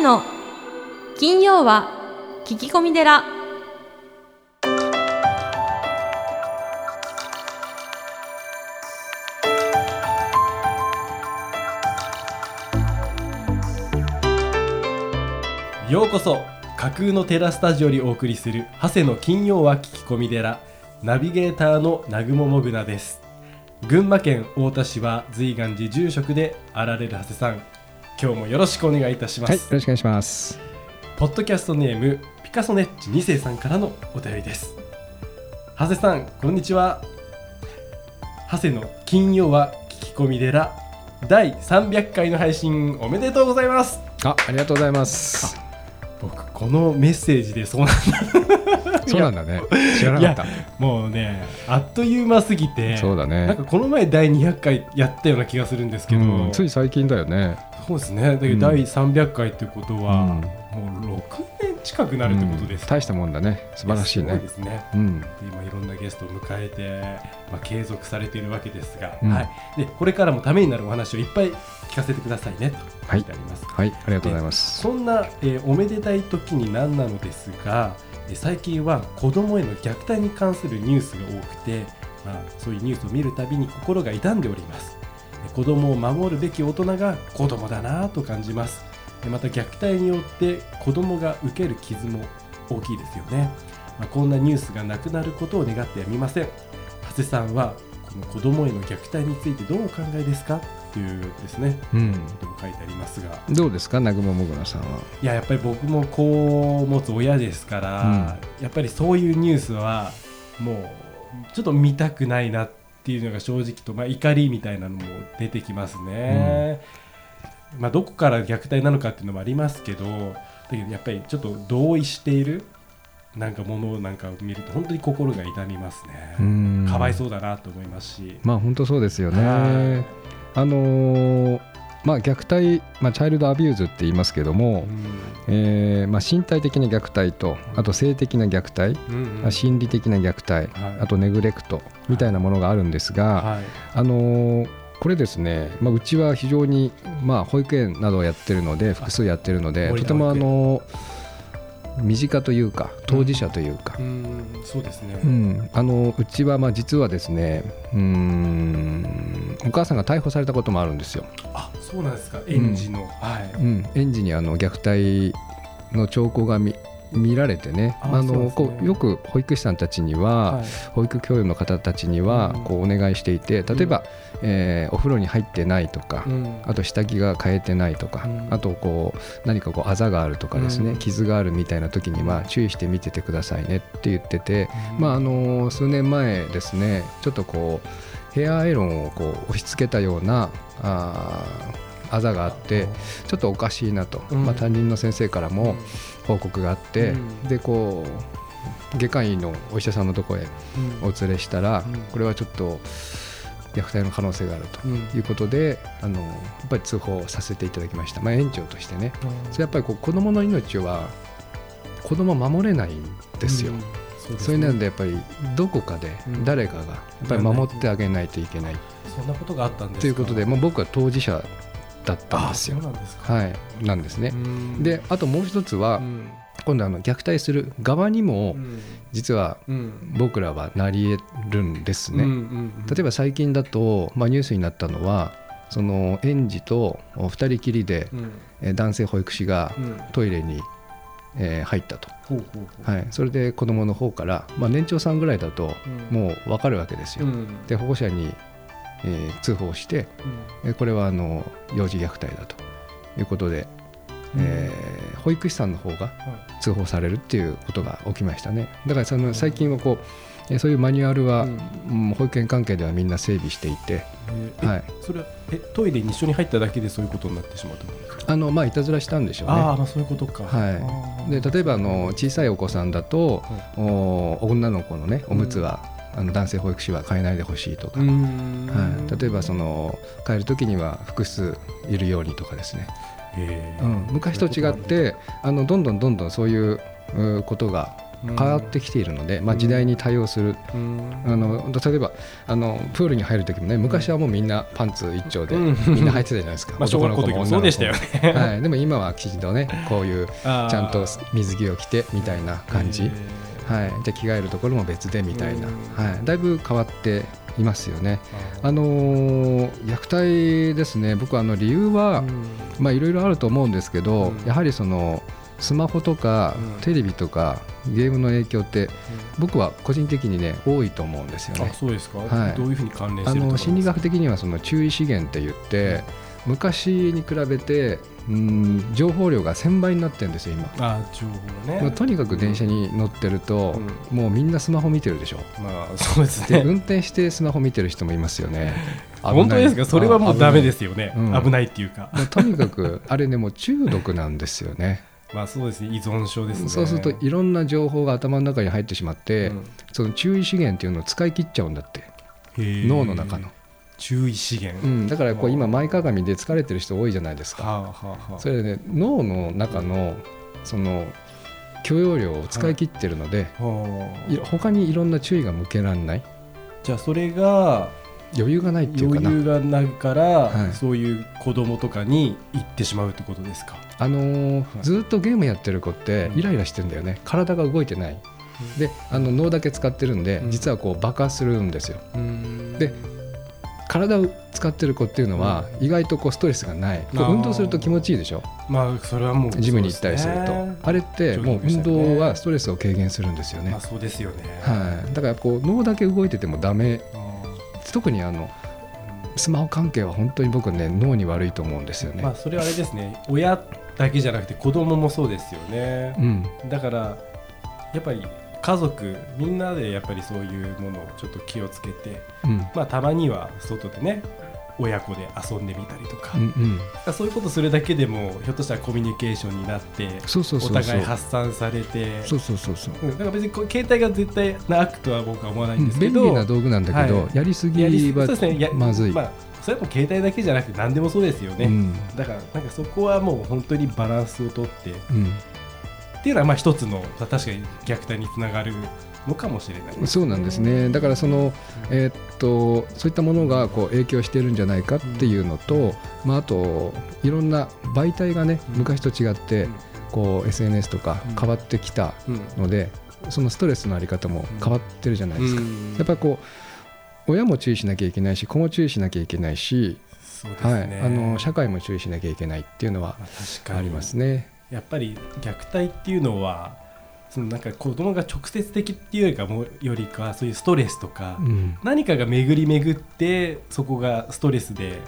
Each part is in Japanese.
の金曜は聞き込み寺。ようこそ架空のテラスタジオにお送りする長谷の金曜は聞き込み寺ナビゲーターの南雲もぐなです。群馬県太田市は随願寺住職であられる長谷さん。今日もよろしくお願いいたします、はい、よろしくお願いします。ポッドキャストネームピカソネッチ2世さんからのお便りです長谷さんこんにちは長谷の金曜は聞き込み寺第300回の配信おめでとうございますあ、ありがとうございます。僕このメッセージでそうなんだ そうなんだね。知らなかった。もうねあっという間すぎてそうだねなんかこの前第200回やったような気がするんですけど、うんつい最近だよね。そうですね。だけどうん。第300回ってことは、うん。もう6年近くなるってことです、うん大したもんだね。素晴らしいね。すごいで。すね。うん。で今いろんなゲストを迎えて、まあ、継続されているわけですが、うん。はい、でこれからもためになるお話をいっぱい聞かせてくださいねと。書いてあります、はい、ありがとうございます。そんな、えーおめでたい時に何なのですが、えー最近は子供への虐待に関するニュースが多くて、まあ、そういうニュースを見るたびに心が痛んでおります。えー子供を守るべき大人が子供だなぁと感じます。えーまた虐待によって子供が受ける傷も大きいですよね、まあ、こんなニュースがなくなることを願ってやみません。長谷さんはこの子供への虐待についてどうお考えですか？というですねうん。ことも書いてありますが。どうですか、南雲もぐらさんは。いややっぱり僕も子を持つ親ですから、やっぱりそういうニュースはもうちょっと見たくないなっていうのが正直と、まあ、怒りみたいなのも出てきますね、まあ、どこから虐待なのかっていうのもありますけどだけどやっぱりちょっと同意しているなんかものなんかを見ると本当に心が痛みますね、うん。かわいそうだなと思いますし、まあ本当そうですよはね。あのーまあ虐待、まあチャイルドアビューズって言いますけども、えーまあ身体的な虐待と、あと性的な虐待、うんうん。まあ心理的な虐待、はい。あとネグレクトみたいなものがあるんですが、はい。あのーこれですね、まあ、うちは非常に、まあ、保育園などをやってるので複数やってるので森とてもあの身近というか当事者というか、うん。そうですね、うん。あのうちはまあ実はですねうーんお母さんが逮捕されたこともあるんですよ。あそうなんですか。園児の、はい。うん、園児にあの虐待の兆候が見見られてね。ああのね。こうよく保育士さんたちには、はい。保育教諭の方たちにはうん。こうお願いしていて例えば、えーお風呂に入ってないとか、うん。あと下着が変えてないとか、うん。あとこう何かこうあざがあるとかですね、うん。傷があるみたいな時には注意して見ててくださいねって言ってて、うん。まああの数年前ですねちょっとこうヘアアイロンをこう押し付けたようなあーあざがあってちょっとおかしいなと、うん。まあ、担任の先生からも報告があって、うん。でこう外科医のお医者さんのところへうん。お連れしたら、うん。これはちょっと虐待の可能性があるとうん。いうことであのやっぱり通報させていただきました、まあ、園長としてね。それやっぱりこう子どもの命は子どもは守れないんですよ、うん。そうですそういうねのでやっぱりどこかでうん。誰かがやっぱり守ってあげないといけない。そんなことがあったんですか。ということで、まあ、僕は当事者だったんですよ。なんですか、はい。なんですね。う、ん。であともう一つは、うん。今度あの虐待する側にもうん。実はうん。僕らはなり得るんですね、例えば最近だと、まあ、ニュースになったのはその園児と2人きりで、男性保育士がうん。トイレに、えー入ったと、はい、それで子どもの方から、まあ、年長さんぐらいだとうん。もう分かるわけですよ、うん。で保護者に、えー通報して、えーこれはあの幼児虐待だと。いうことで、うん。えー保育士さんの方がは通報されるっていうことが起きましたね。だからその最近はこうえーそういうマニュアルは、うん。保育園関係ではみんな整備していて、はい、それはえトイレに一緒に入っただけでそういうことになってしまったんですか？あのまあいたずらしたんでしょうね。ああまあそういうことか。はい。で例えばあの小さいお子さんだと、お女の子のねおむつは、あの男性保育士は変えないでほしいとか、うん。はい、例えばその変える時には複数いるようにとかですね、うん、昔と違ってあのどんどんどんどんそういううことが変わってきているので、まあ、時代に対応する、あの例えばあのプールに入る時もね昔はもうみんなパンツ一丁で、みんな入ってたじゃないですか、まあ、小学校の時もそうでしたよね、はい、でも今はきちんとねこういう ちゃんと水着を着てみたいな感じ、はい、で着替えるところも別でみたいな、はい、だいぶ変わっていますよね。あのー、虐待ですね。僕あの理由は、まあいろいろあると思うんですけど、やはりそのスマホとかテレビとかゲームの影響って僕は個人的にね多いと思うんですよね。そうですか、はい、どういうふうに関連してあの心理学的にはその注意資源って言って、昔に比べてうん情報量が1000倍になってるんですよ今。あ情報ね、まあ、とにかく電車に乗ってると、うん、もうみんなスマホ見てるでしょ。まあそうですね。運転してスマホ見てる人もいますよね。本当ですか？それはもうだめですよね。危ない。うん、危ないっていうか、まあ、とにかくあれねもう中毒なんですよね。まあそうですね。依存症ですね。そうするといろんな情報が頭の中に入ってしまって、うん、その注意資源っていうのを使い切っちゃうんだって。脳の中の注意資源、うん、だからこう今前かがみで疲れてる人多いじゃないですか、はあはあ、それで、ね、脳の中のその許容量を使い切ってるので、はあ、他にいろんな注意が向けられない。じゃあそれが余裕がないっていうかな。余裕がないから、はい、そういう子供とかに行ってしまうってことですか？あのーはい、ずっとゲームやってる子ってイライラしてるんだよね、うん、体が動いてない、うん、であの脳だけ使ってるんで、うん、実はこう爆発するんですよ、で体を使ってる子っていうのは意外とこうストレスがない、こう運動すると気持ちいいでしょ？まあそれはもうジムに行ったりすると、あれってもう運動はストレスを軽減するんですよね、まあ、そうですよね、はい、だからこう脳だけ動いててもダメ。特にあのスマホ関係は本当に僕ね脳に悪いと思うんですよね。まあそれはあれですね。親だけじゃなくて子供もそうですよね。うん、だからやっぱり家族みんなでやっぱりそういうものをちょっと気をつけて、うん、まあたまには外でね親子で遊んでみたりとか、うんうん、そういうことするだけでもひょっとしたらコミュニケーションになってお互い発散されて。そうそうそうそう、うん、だから別に携帯が絶対なくとは僕は思わないんですけど、便利な道具なんだけど、はい、やりすぎはそうです、ね、まずい、まあそれも携帯だけじゃなくて何でもそうですよね、うん、だからなんかそこはもう本当にバランスをとって、うんっていうのはまあ一つの確かに虐待につながるのかもしれない、ね、そうなんですね。だからその、えー、っとそういったものがこう影響してるんじゃないかっていうのと、うん、まあ、あといろんな媒体がね昔と違って、こう SNS とか変わってきたので、そのストレスのあり方も変わってるじゃないですか。やっぱりこう親も注意しなきゃいけないし子も注意しなきゃいけないし、ね、はい、あの社会も注意しなきゃいけないっていうのはありますね。やっぱり虐待っていうのはそのなんか子供が直接的っていうよりかもよりかそういうストレスとか、うん、何かが巡り巡ってそこがストレスで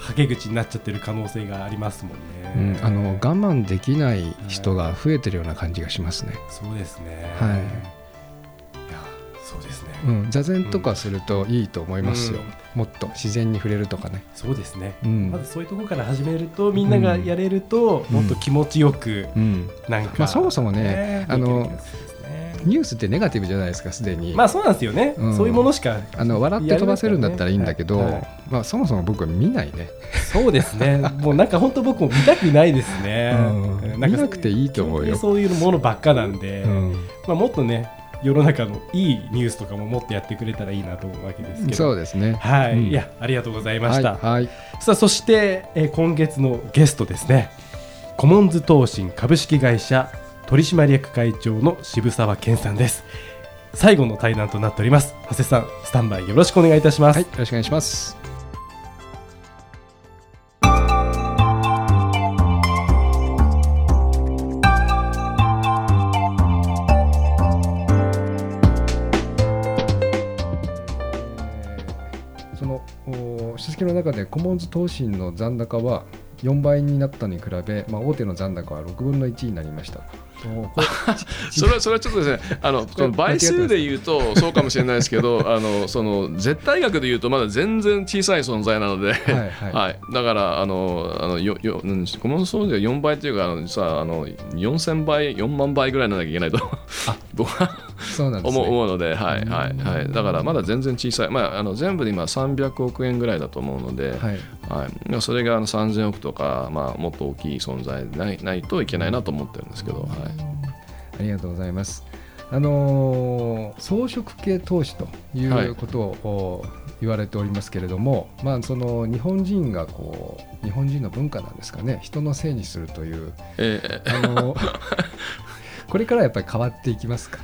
はけ口になっちゃってる可能性がありますもんね、うん、あの我慢できない人が増えてるような感じがしますね。そうですね、はいそうですね、うん、座禅とかするといいと思いますよ、もっと自然に触れるとかね。そうですね、まずそういうところから始めるとみんながやれると、もっと気持ちよく、なんか、まあ、そもそもねあのニュースってネガティブじゃないですかすでに。まあそうなんですよね、うん、そういうものしかあの笑って飛ばせるんだったらいいんだけど、はいはい、まあそもそも僕は見ないね。そうですね。もうなんか本当僕も見たくないですね、うん、見なくていいと思うよ。そういうものばっかなんで、うん、まあもっとね世の中のいいニュースとかももっとやってくれたらいいなと思うわけですけど。そうですね。はい、うん、いやありがとうございました、はい、はい、さあそして、えー、今月のゲストですね。コモンズ投信株式会社取締役会長の渋沢健さんです。最後の対談となっております。長谷さんスタンバイよろしくお願いいたします、はい、よろしくお願いします中でコモンズ投信の残高は4倍になったのに比べ、まあ、大手の残高は6分の1になりました。それはそれはちょっとですねあのその倍数で言うとそうかもしれないですけど あのその絶対額で言うとまだ全然小さい存在なので、はい、はい。はい、だからあのあのよよコモン総では4倍っていうかあのさあの4000倍4万倍ぐらいならなきゃいけないと 僕はそうなんです、ね、思うので、はいはいはい、だからまだ全然小さい、まあ、あの全部で今300億円ぐらいだと思うので、はいはい、それがあの3000億とか、まあ、もっと大きい存在でないないといけないなと思ってるんですけど。はい。ありがとうございます。あのー、草食系投資ということを、言われておりますけれども、まあ、その日本人がこう日本人の文化なんですかね。人のせいにするという、えー、あの これからやっぱり変わっていきますか？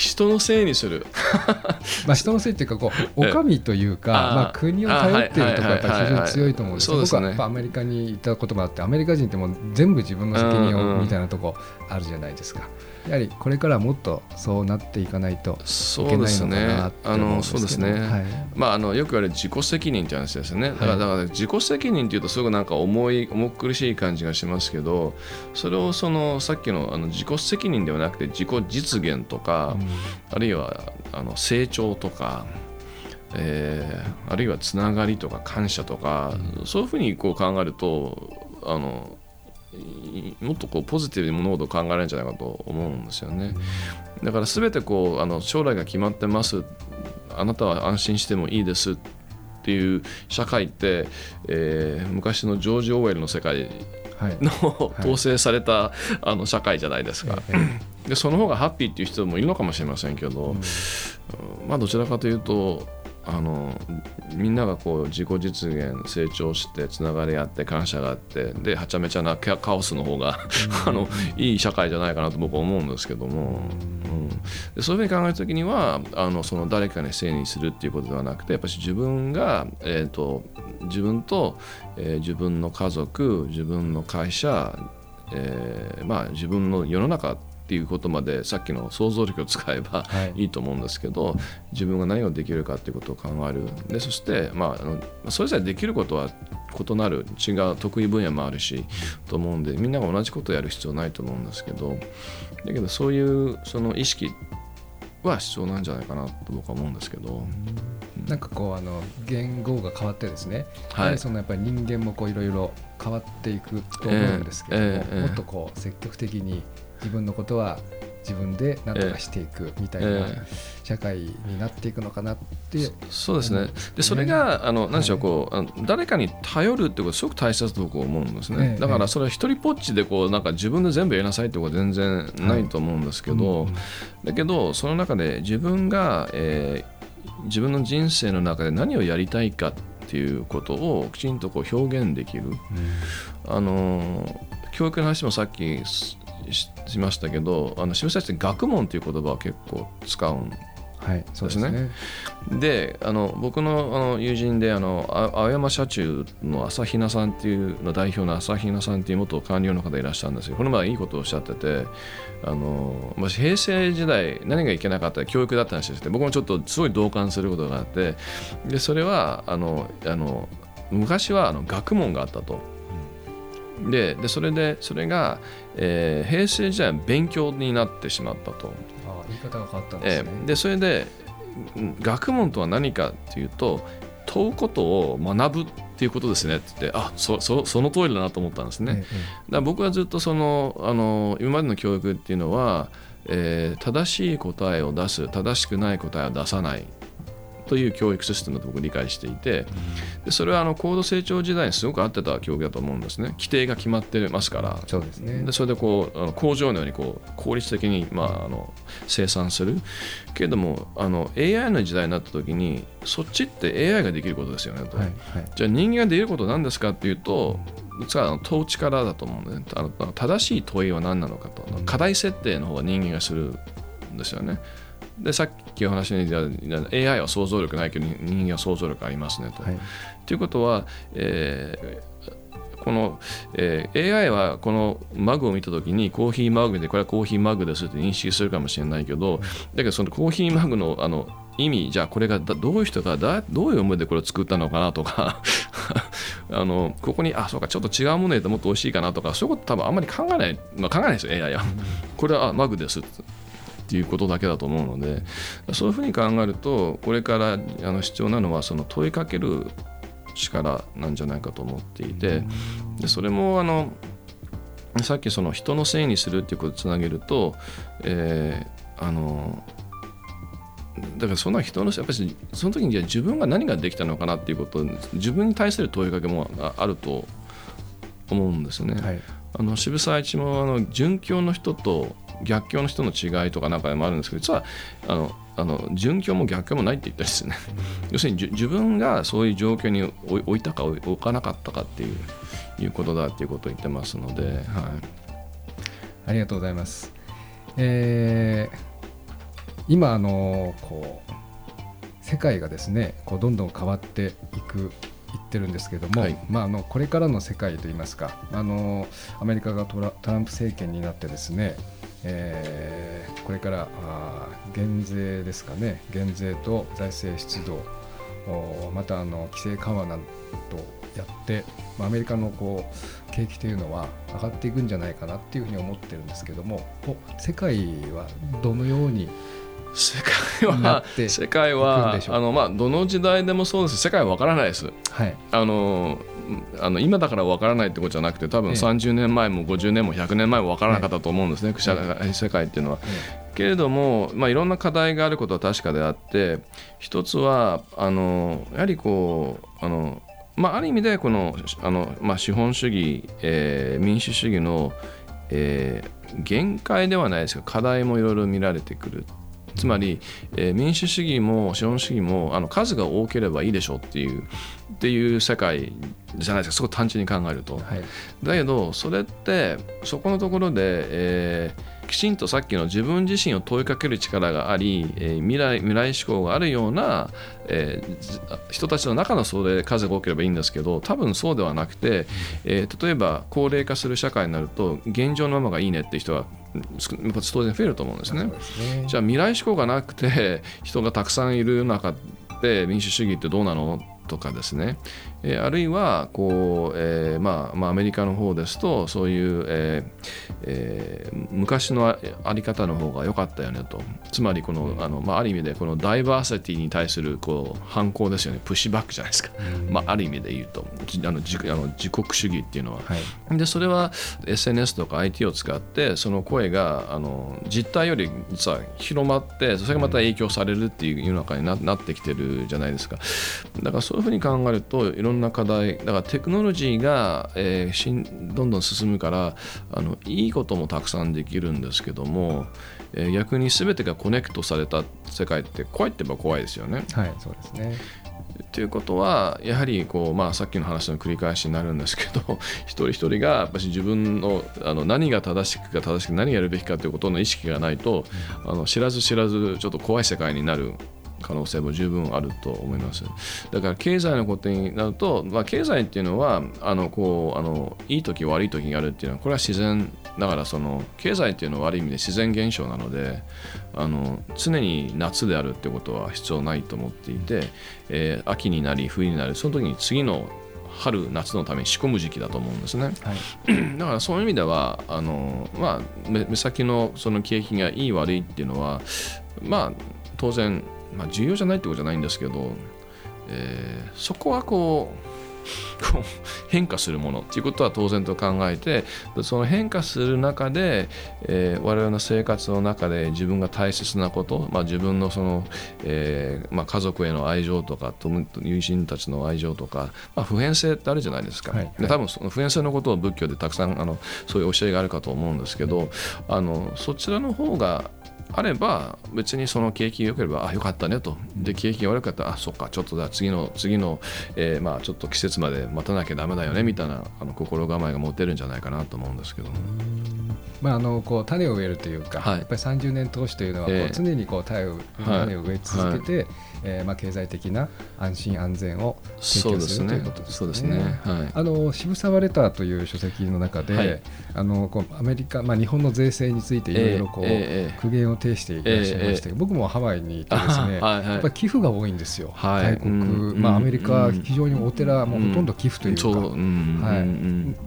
人のせいにする。まあ人のせいっていうかこうお上というかまあ、国を頼っているところはやっぱり非常に強いと思うんですけど、僕はやっぱアメリカに行ったこともあってアメリカ人ってもう全部自分の責任をみたいなとこあるじゃないですか。やはりこれからもっとそうなっていかないといけないのかなって思うんですけど。そうですね、はい、まあ、あのよく言われる自己責任って話ですよね。だからだから自己責任っていうとすごくなんか重い重苦しい感じがしますけどそれをそのさっきのあの自己責任ではなくて自己実現とか、うん、あるいはあの成長とかえー、あるいはつながりとか感謝とか、うん、そういうふうにこう考えるとあのもっとこうポジティブに物事を考えられるんじゃないかと思うんですよね。だから全てこうあの将来が決まってます。あなたは安心してもいいですっていう社会って、えー、昔のジョージ・オーウェルの世界の、はい、統制された、あの社会じゃないですか。でその方がハッピーっていう人もいるのかもしれませんけど、うん、まあどちらかというとあのみんながこう自己実現成長してつながり合って感謝があってではちゃめちゃなカオスの方が あのいい社会じゃないかなと僕は思うんですけども、うん、でそういうふうに考えた時にはあのその誰かにせいにするっていうことではなくてやっぱり自分が、えーと、自分と、えー、自分の家族自分の会社、えーまあ、自分の世の中っていうことまでさっきの想像力を使えばい。いと思うんですけど、はい、自分が何をできるかっていうことを考える。でそして、まあ、あのそれぞれできることは異なる違う得意分野もあるしと思うんでみんなが同じことをやる必要ないと思うんですけどだけどそういうその意識は必要なんじゃないかなと僕は思うんですけど。なんかこうあの言語が変わってですね、はい、そのやっぱり人間もこういろいろ変わっていくと思うんですけども、えーえー、もっとこう積極的に自分のことは自分で何とかしていくみたいな社会になっていくのかなって、えー、そうですね。でそれがあの何でしょうこう、はい、誰かに頼るってことすごく大切だと僕は思うんですね、えー、だからそれは一人ぽっちでこうなんか自分で全部やりなさいってことは全然ないと思うんですけど、はい。うん、だけどその中で自分が、えー、自分の人生の中で何をやりたいかっていうことをきちんとこう表現できる、うん、あの教育の話もさっきしましたけどあの渋沢って学問という言葉を結構使うんはい、そうですね。で、あの僕のあの友人であの青山社中の朝比奈さんっていうの代表の朝比奈さんっていう元官僚の方いらっしゃるんですよ。この前いいことをおっしゃってて、あのまあ、平成時代何がいけなかったら教育だった話して僕もちょっとすごい同感することがあってでそれはあのあの昔はあの学問があったと。ででそれでそれが、えー、平成時代勉強になってしまったと。あ言い方が変わったんですね。えー、でそれで学問とは何かっていうと問うことを学ぶっていうことですねって言ってあそそその通りだなと思ったんですね。ええ、だ僕はずっとそのあの今までの教育っていうのは、えー、正しい答えを出す正しくない答えを出さないという教育システムだと僕理解していて、でそれはあの高度成長時代にすごく合ってた教育だと思うんですね。規定が決まってますから。そうです、ね、でそれでこうあの工場のようにこう効率的に、まあ、あの生産する。けれどもあの AI の時代になった時にそっちって AI ができることですよねと、はいはい、じゃあ人間ができることなんですかっていうと実は統治からだと思うんで、ね、あの正しい問いは何なのかと。課題設定の方が人間がするんですよね。でさっきお話に出た AI は想像力ないけど人間は想像力ありますねと。はい、ということは、えー、この、えー、AI はこのマグを見た時にコーヒーマグでこれはコーヒーマグですって認識するかもしれないけどだけどそのコーヒーマグのあの意味じゃあこれがどういう人がだどういう思いでこれを作ったのかなとか あのここにあそうかちょっと違うものでもっと美味しいかなとかそういうこと多分あんまり考えない、まあ、考えないですよ AI は。これはあマグですっていうことだけだと思うのでそういうふうに考えるとこれからあの必要なのはその問いかける力なんじゃないかと思っていてでそれもあのさっきその人のせいにするっていうことをつなげると、えー、あのだからそんな人のやっぱりその時にじゃあ自分が何ができたのかなっていうこと自分に対する問いかけもあると思うんですね。はい、あの渋沢一もあの殉教の人と逆境の人の違いとかなんかでもあるんですけど実はあのあの殉教も逆境もないって言ったりですね。要するに自分がそういう状況に置いたか置かなかったかっていういうことだっていうことを言ってますので、はい、ありがとうございます。えー、今あのこう世界がですねこうどんどん変わっていく言ってるんですけども、はい、まあ、あのこれからの世界といいますかあのアメリカがトラトランプ政権になってですね、えー、これからあ減税ですかね。減税と財政出動。またあの規制緩和などやって、まあ、アメリカのこう景気というのは上がっていくんじゃないかなっていうふうに思ってるんですけども世界はどのように世界は世界はあの、まあ、どの時代でもそうです。世界は分からないです、はい、あのあの今だから分からないってことじゃなくて多分30年前も50年も100年前も分からなかったと思うんですね、ええ、世界っていうのは。え、けれども、まあ、いろんな課題があることは確かであって一つはあのやはりこうあの、まあ、ある意味でこのあの、まあ、資本主義、えー、民主主義の、えー、限界ではないですが課題もいろいろ見られてくる。つまり、えー、民主主義も資本主義もあの数が多ければいいでしょうっていうっていう世界じゃないですか。すごく単純に考えると、はい、だけどそれってそこのところで、えー、きちんとさっきの自分自身を問いかける力があり、えー、未来未来志向があるような、えー、人たちの中のそれ数が多ければいいんですけど多分そうではなくて、えー、例えば高齢化する社会になると現状のままがいいねって人は当然増えると思うんですね。すね。じゃあ未来志向がなくて人がたくさんいる中で民主主義ってどうなの？とかですね、えー、あるいはこう、えーまあまあ、アメリカの方ですとそういう、えーえー、昔のあり方の方が良かったよねと。つまりこのあの、まあ、ある意味でこのダイバーシティに対するこう反抗ですよね。プッシュバックじゃないですか、まあ、ある意味で言うと。あの自あの自国主義っていうのは、はい、でそれは SNS とか IT を使ってその声があの実態より実は広まってそれがまた影響されるっていう世の中にななってきてるじゃないですか。だからそういうふうに考えるといろんな課題だからテクノロジーが、えー、どんどん進むからあのいいこともたくさんできるんですけども、えー、逆に全てがコネクトされた世界って怖いって言えば怖いですよね。はいそうですねということはやはりこう、まあ、さっきの話の繰り返しになるんですけど 一人一人がやっぱり自分のあの何が正しくか正しく何やるべきかということの意識がないとあの知らず知らずちょっと怖い世界になる可能性も十分あると思います。だから経済のことになると、まあ、経済っていうのはあのこうあのいい時悪い時があるっていうのはこれは自然だからその経済っていうのはある意味で自然現象なのであの常に夏であるってことは必要ないと思っていて、えー、秋になり冬になりその時に次の春夏のために仕込む時期だと思うんですね、はい、だからそういう意味ではあの、まあ、目先のその景気がいい悪いっていうのはまあ当然まあ、重要じゃないってことじゃないんですけど、えー、そこはこう 変化するものっていうことは当然と考えてその変化する中で、えー、我々の生活の中で自分が大切なこと、まあ、自分のその、えーまあ、家族への愛情とか友人たちの愛情とか、まあ、普遍性ってあるじゃないですか、はいはい、多分その普遍性のことを仏教でたくさんあのそういう教えがあるかと思うんですけどあのそちらの方があれば別にその景気が良ければあ良かったねと。で景気が悪かったらあそっかちょっとだ次の次の、えー、まあちょっと季節まで待たなきゃだめだよねみたいなあの心構えが持てるんじゃないかなと思うんですけど。まあ、あのこう種を植えるというか、はい、やっぱり30年投資というのはこう常にこう種を種を植え続けて、はい、えー、まあ、経済的な安心安全を提供するということですね。そうですね。はい、あの渋沢レターという書籍の中で、はい、あのこうアメリカ、まあ、日本の税制についていろいろこう、えー、苦言を呈していらっしゃいましたけど、え。ー、僕もハワイにいてですね、はいはい、やっぱり寄付が多いんですよ、はい、大国、まあ、アメリカ非常にお寺、もうほとんど寄付というか、は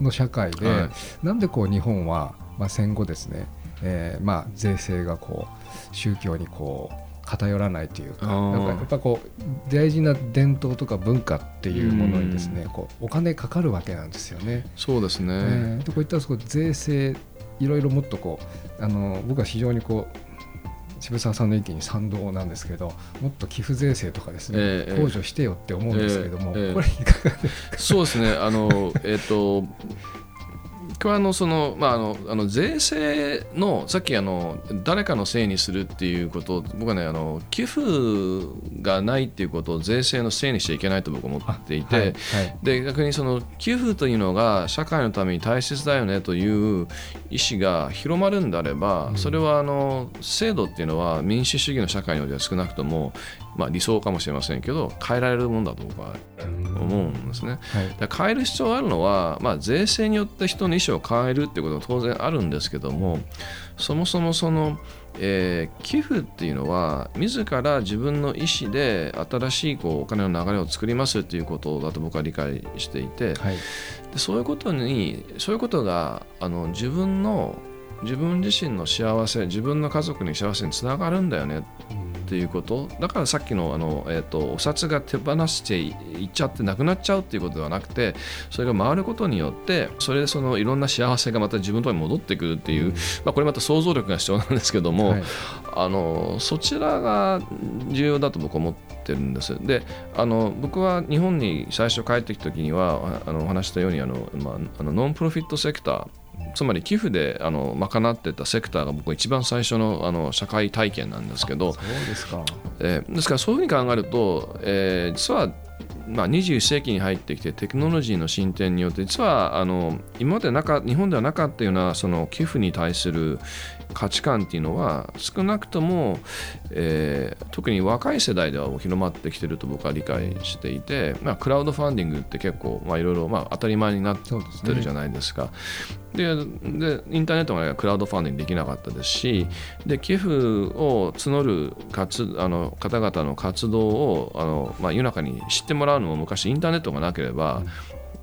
い、の社会で、なんでこう日本は、まあ、戦後ですね、えーまあ、税制がこう宗教にこう偏らないというかなんかやっぱこう大事な伝統とか文化っていうものにですねこうお金かかるわけなんですよね。そうですね、えー、こういったそこ税制いろいろもっとこうあの僕は非常にこう渋沢さんの意見に賛同なんですけどもっと寄付税制とかですね、えー、控除してよって思うんですけれども、えーえー、これいかがですか？そうですね。あの、えーとこれはあのその、まあ、あのあの税制のさっきあの誰かのせいにするっていうことを僕はねあの寄付がないっていうことを税制のせいにしちゃいけないと僕は思っていて、はいはい、で逆にその寄付というのが社会のために大切だよねという意思が広まるんであれば、それはあの制度っていうのは民主主義の社会においては少なくともまあ、理想かもしれませんけど変えられるもんだと僕は思うんですね。はい、変える必要があるのは、まあ、税制によって人の意思を変えるっていうことは当然あるんですけどもそもそもその、えー、寄付っていうのは自ら自分の意思で新しいこうお金の流れを作りますっていうことだと僕は理解していて、はい、でそういうことにそういうことがあの自分の自分自身の幸せ自分の家族に幸せにつながるんだよねっていうことだからさっきのあの、えーと、お札が手放していっちゃってなくなっちゃうっていうことではなくてそれが回ることによってそれでそのいろんな幸せがまた自分のところに戻ってくるっていう、うん、まあ、これまた想像力が必要なんですけども、はい、あのそちらが重要だと僕は思ってるんです。であの僕は日本に最初帰ってきた時にはあのお話したようにあの、まあ、あのノンプロフィットセクターつまり寄付であの賄ってたセクターが僕一番最初のあの社会体験なんですけどそうですか、えー、ですからそういうふうに考えると、えー、実はまあ、21世紀に入ってきてテクノロジーの進展によって実はあの今までなか日本ではなかったようなその寄付に対する価値観っていうのは少なくとも、えー、特に若い世代では広まってきてると僕は理解していて、まあ、クラウドファンディングって結構いろいろ当たり前になってるじゃないですか。ででインターネットがクラウドファンディングできなかったですしで寄付を募る活あの方々の活動をあの、まあ、世の中に知ってもらうのも昔インターネットがなければ、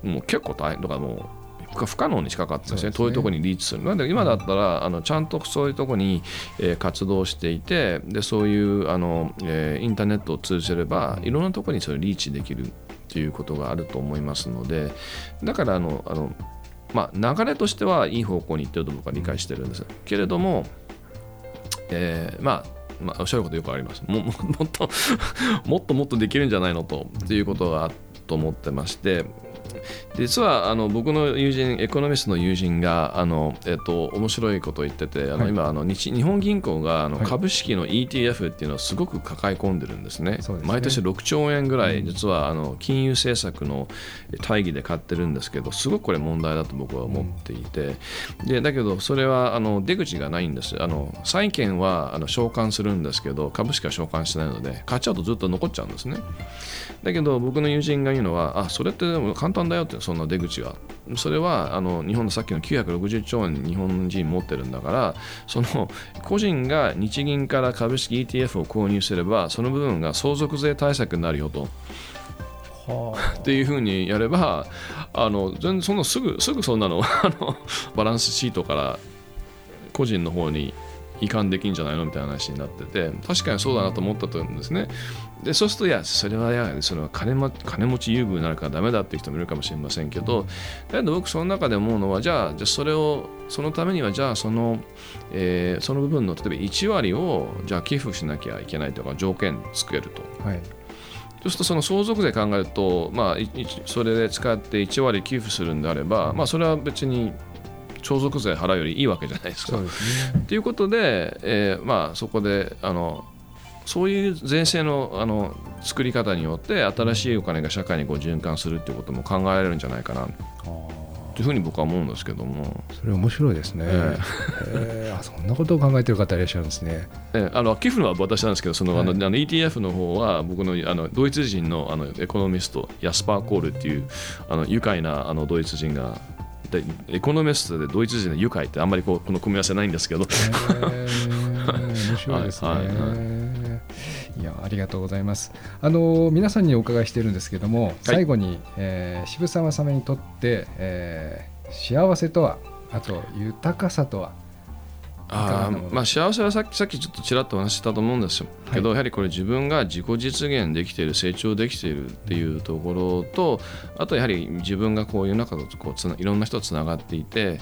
もう結構大変とかもう不可能に近かったですね、遠いところにリーチする。なんで今だったら、あのちゃんとそういうところに、えー、活動していて、でそういうあの、えー、インターネットを通じれば、いろんなところにそれリーチできるっていうことがあると思いますので、だからあのあの、まあ、流れとしてはいい方向にいってると僕は理解してるんです。けれども、えー、まあまあ、おっしゃることよくあります。ももっと もっともっとできるんじゃないのとっていうことがと思ってまして、実はあの僕の友人エコノミストの友人があの、えっと、面白いことを言っててあの、はい、今あの日日本銀行があの株式の ETF っていうのをすごく抱え込んでるんですね。はい、毎年6兆円ぐらい実はあの金融政策の大義で買ってるんですけどすごくこれ問題だと僕は思っていて、うん、でだけどそれはあの出口がないんです。あの債券はあの償還するんですけど株式は償還してないので買っちゃうとずっと残っちゃうんですね。だけど僕の友人が言うのはあそれってでも簡単だよってそんな出口はそれはあの日本のさっきの960兆円日本人持ってるんだからその個人が日銀から株式 ETF を購入すればその部分が相続税対策になるよと。っていうふうにやればあの全然そんなすぐすぐそんなの あのバランスシートから個人の方に移管できんじゃないのみたいな話になってて確かにそうだなと思ったと思うんですねでそうするといやそれはやそれは金も金持ち優遇になるからダメだっていう人もいるかもしれませんけどだけど僕その中で思うのはじゃあじゃあそれをそのためにはじゃあその、えー、その部分の例えば1割をじゃあ寄付しなきゃいけないとか条件作れると。はいそうするとその相続税考えると、まあ、それで使って1割寄付するんであれば、まあ、それは別に相続税払うよりいいわけじゃないですか。と、ね、いうことで、えーまあ、そこであのそういう税制のあの作り方によって新しいお金が社会にこう循環するっていうことも考えられるんじゃないかな。というふうに僕は思うんですけども。それ面白いですね、えー、えー、あそんなことを考えてる方いらっしゃるんですね、えー、あの寄付は私なんですけどその、はい、あの ETF の方は僕のあのドイツ人のあのエコノミストヤスパー・コールっていうあの愉快なあのドイツ人がでエコノミストでドイツ人の愉快ってあんまりこうこの組み合わせないんですけど、面白いですね、は いはい、いやありがとうございます。あの皆さんにお伺いしているんですけども、はい、最後に、えー、渋沢様にとって、えー、幸せとはあと豊かさとはあまあ、幸せはさっきさっきちょっとちらっと話したと思うんですけど、はい、やはりこれ自分が自己実現できている成長できているっていうところとあとやはり自分がこう世の中とこうつないろんな人とつながっていて、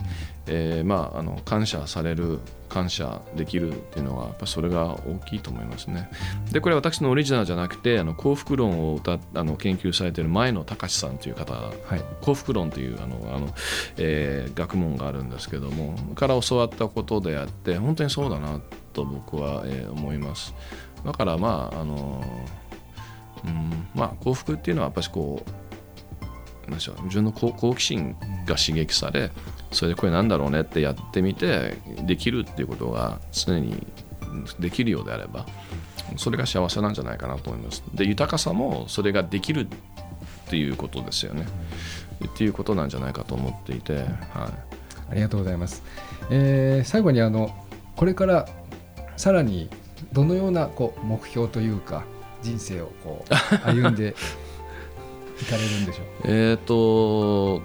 えー、まああの感謝される感謝できるっていうのはやっぱそれが大きいと思いますね。でこれは私のオリジナルじゃなくてあの幸福論を歌あの研究されている前野隆さんという方、はい、幸福論というあのあの、えー、学問があるんですけどもから教わったことであって本当にそうだなと僕は、えー、思います。だからまああのうんまあ幸福っていうのはやっぱりこうなんでしょう自分の好奇心が刺激されそれでこれなんだろうねってやってみてできるっていうことが常にできるようであればそれが幸せなんじゃないかなと思います。で豊かさもそれができるっていうことですよね。っていうことなんじゃないかと思っていて、はい、ありがとうございます、えー、最後にあのこれからさらにどのようなこう目標というか人生をこう歩んでいかれるんでしょう？えっと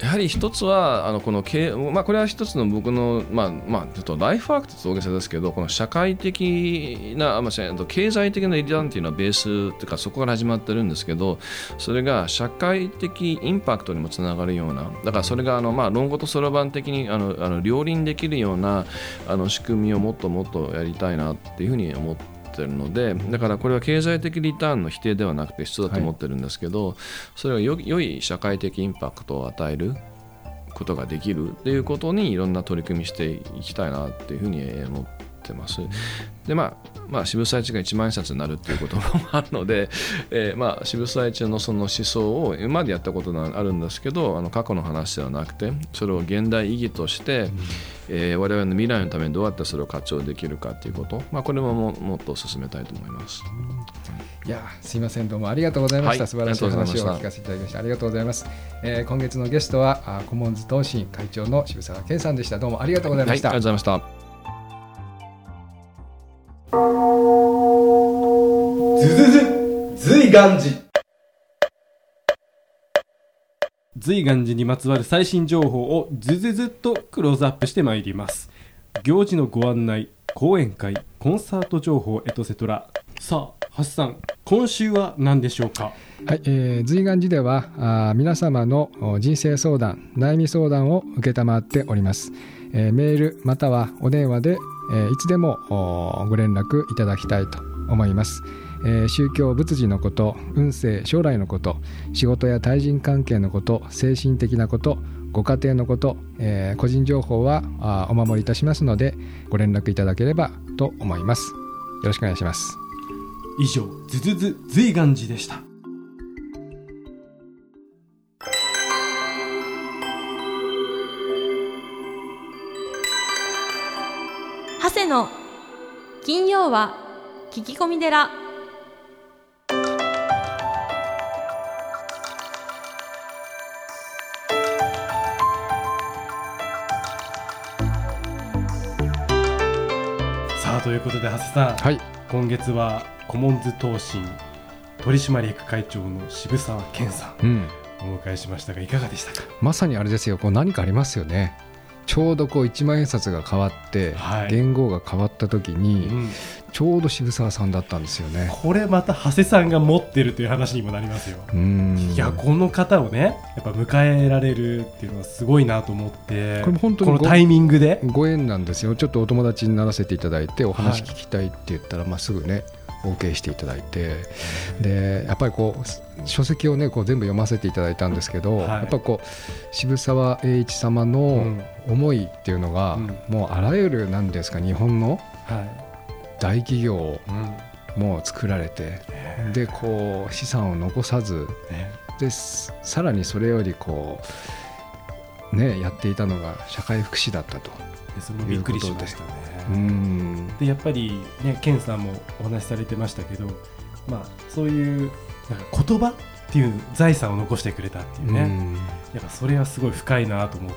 やはり一つはあのこの経、まあ、これは一つの僕の、まあまあ、ちょっとライフワークと大げさですけどこの社会的な、まあ、経済的なリターンっていうのはベースというかそこから始まってるんですけどそれが社会的インパクトにもつながるようなだからそれがあの、まあ、論語とそろばん的にあのあの両輪できるようなあの仕組みをもっともっとやりたいなっていうふうに思ってってるのでだからこれは経済的リターンの否定ではなくて必要だと思ってるんですけど、はい、それを良い社会的インパクトを与えることができるっていうことにいろんな取り組みしていきたいなっていうふうに思ってます。でまあまあ、渋沢栄一が一万円札になるっていうこともあるので、えー、まあ渋沢栄一のその思想を今までやったことがあるんですけどあの過去の話ではなくてそれを現代意義として、えー、我々の未来のためにどうやってそれを活用できるかということ、まあ、これもももっと進めたいと思います。いやすいません。どうもありがとうございました、はい、素晴らしい話を聞かせていただきましたありがとうございます、えー、今月のゲストはコモンズ東進会長の渋沢健さんでした。どうもありがとうございました、はい、ありがとうございました。ずずず随願寺随願寺にまつわる最新情報をずずずっとクローズアップしてまいります。行事のご案内講演会コンサート情報エトセトラさあ橋さん今週は何でしょうか？はい、えー、随願寺ではあ皆様の人生相談悩み相談を承っております、えー、メールまたはお電話で、えー、いつでもご連絡いただきたいと思います。えー、宗教仏事のこと運勢将来のこと仕事や対人関係のこと精神的なことご家庭のこと、えー、個人情報はあお守りいたしますのでご連絡いただければと思います。よろしくお願いします。以上ズズズ随願寺でした。長谷の金曜は聞き込み寺ということで長谷さん、はい、今月はコモンズ東進取締役会長の渋沢健さん、うん、お迎えしましたがいかがでしたか？まさにあれですよ。こう何かありますよね。ちょうどこう一万円札が変わって、はい、元号が変わった時に、うん、ちょうど渋沢さんだったんですよね。これまた長谷さんが持ってるという話にもなりますよ。いやこの方をねやっぱ迎えられるっていうのはすごいなと思ってこれ本当にこのタイミングで？ご縁なんですよ。ちょっとお友達にならせていただいてお話聞きたいって言ったら、はい、まあ、すぐね OK していただいてでやっぱりこう書籍をねこう全部読ませていただいたんですけど、はい、やっぱこう渋沢栄一様の思いっていうのが、うん、もうあらゆるなんですか日本の、はい大企業も作られて、うん、でこう資産を残さず、ね、でさらにそれよりこう、ね、やっていたのが社会福祉だったと。それもびっくりしましたね。うんでやっぱり、ね、ケンさんもお話しされてましたけど、まあ、そういうなんか言葉っていう財産を残してくれたっていうね、うやっぱそれはすごい深いなと思って。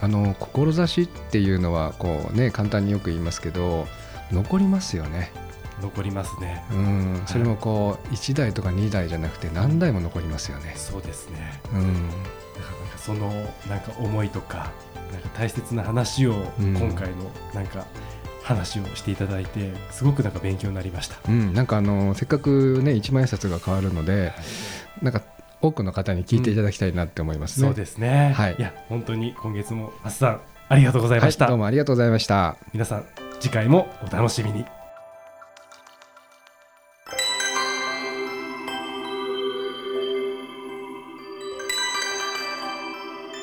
あの志っていうのはこう、ね、簡単によく言いますけど残りますよね。残りますね。うん。それもこう1台とか2台じゃなくて何台も残りますよね。そうですね。うん。なんかそのなんか思いとかなんか大切な話を今回のなんか、話をしていただいてすごくなんか勉強になりました、うん、なんかあのせっかくね一万円札が変わるので、はい、なんか多くの方に聞いていただきたいなって思いますね。そうですね。はい。いや本当に今月もハスさんありがとうございました。はい、どうもありがとうございました。皆さん次回もお楽しみに。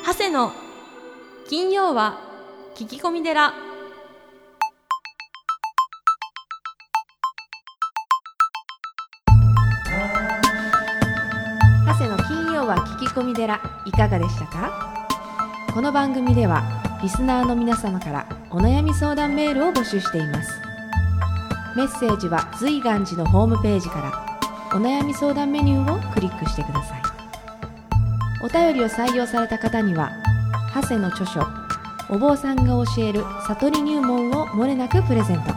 長谷の金曜は聞き込み寺長谷の金曜は聞き込み寺いかがでしたか？この番組ではリスナーの皆様からお悩み相談メールを募集しています。メッセージは随願寺のホームページから。お悩み相談メニューをクリックしてください。お便りを採用された方には長谷の著書お坊さんが教える悟り入門をもれなくプレゼント。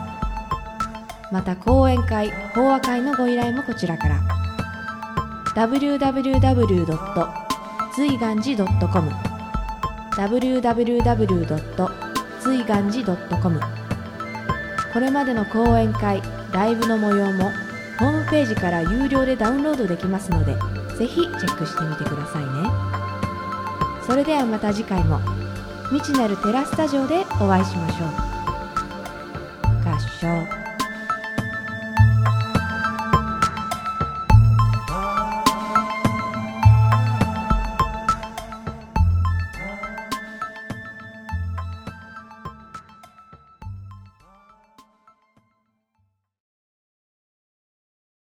また講演会法話会のご依頼もこちらから。www. 随願寺 .com www. 随願寺 .com これまでの講演会ライブの模様もホームページから有料でダウンロードできますのでぜひチェックしてみてくださいねそれではまた次回も未知なるテラスタジオでお会いしましょう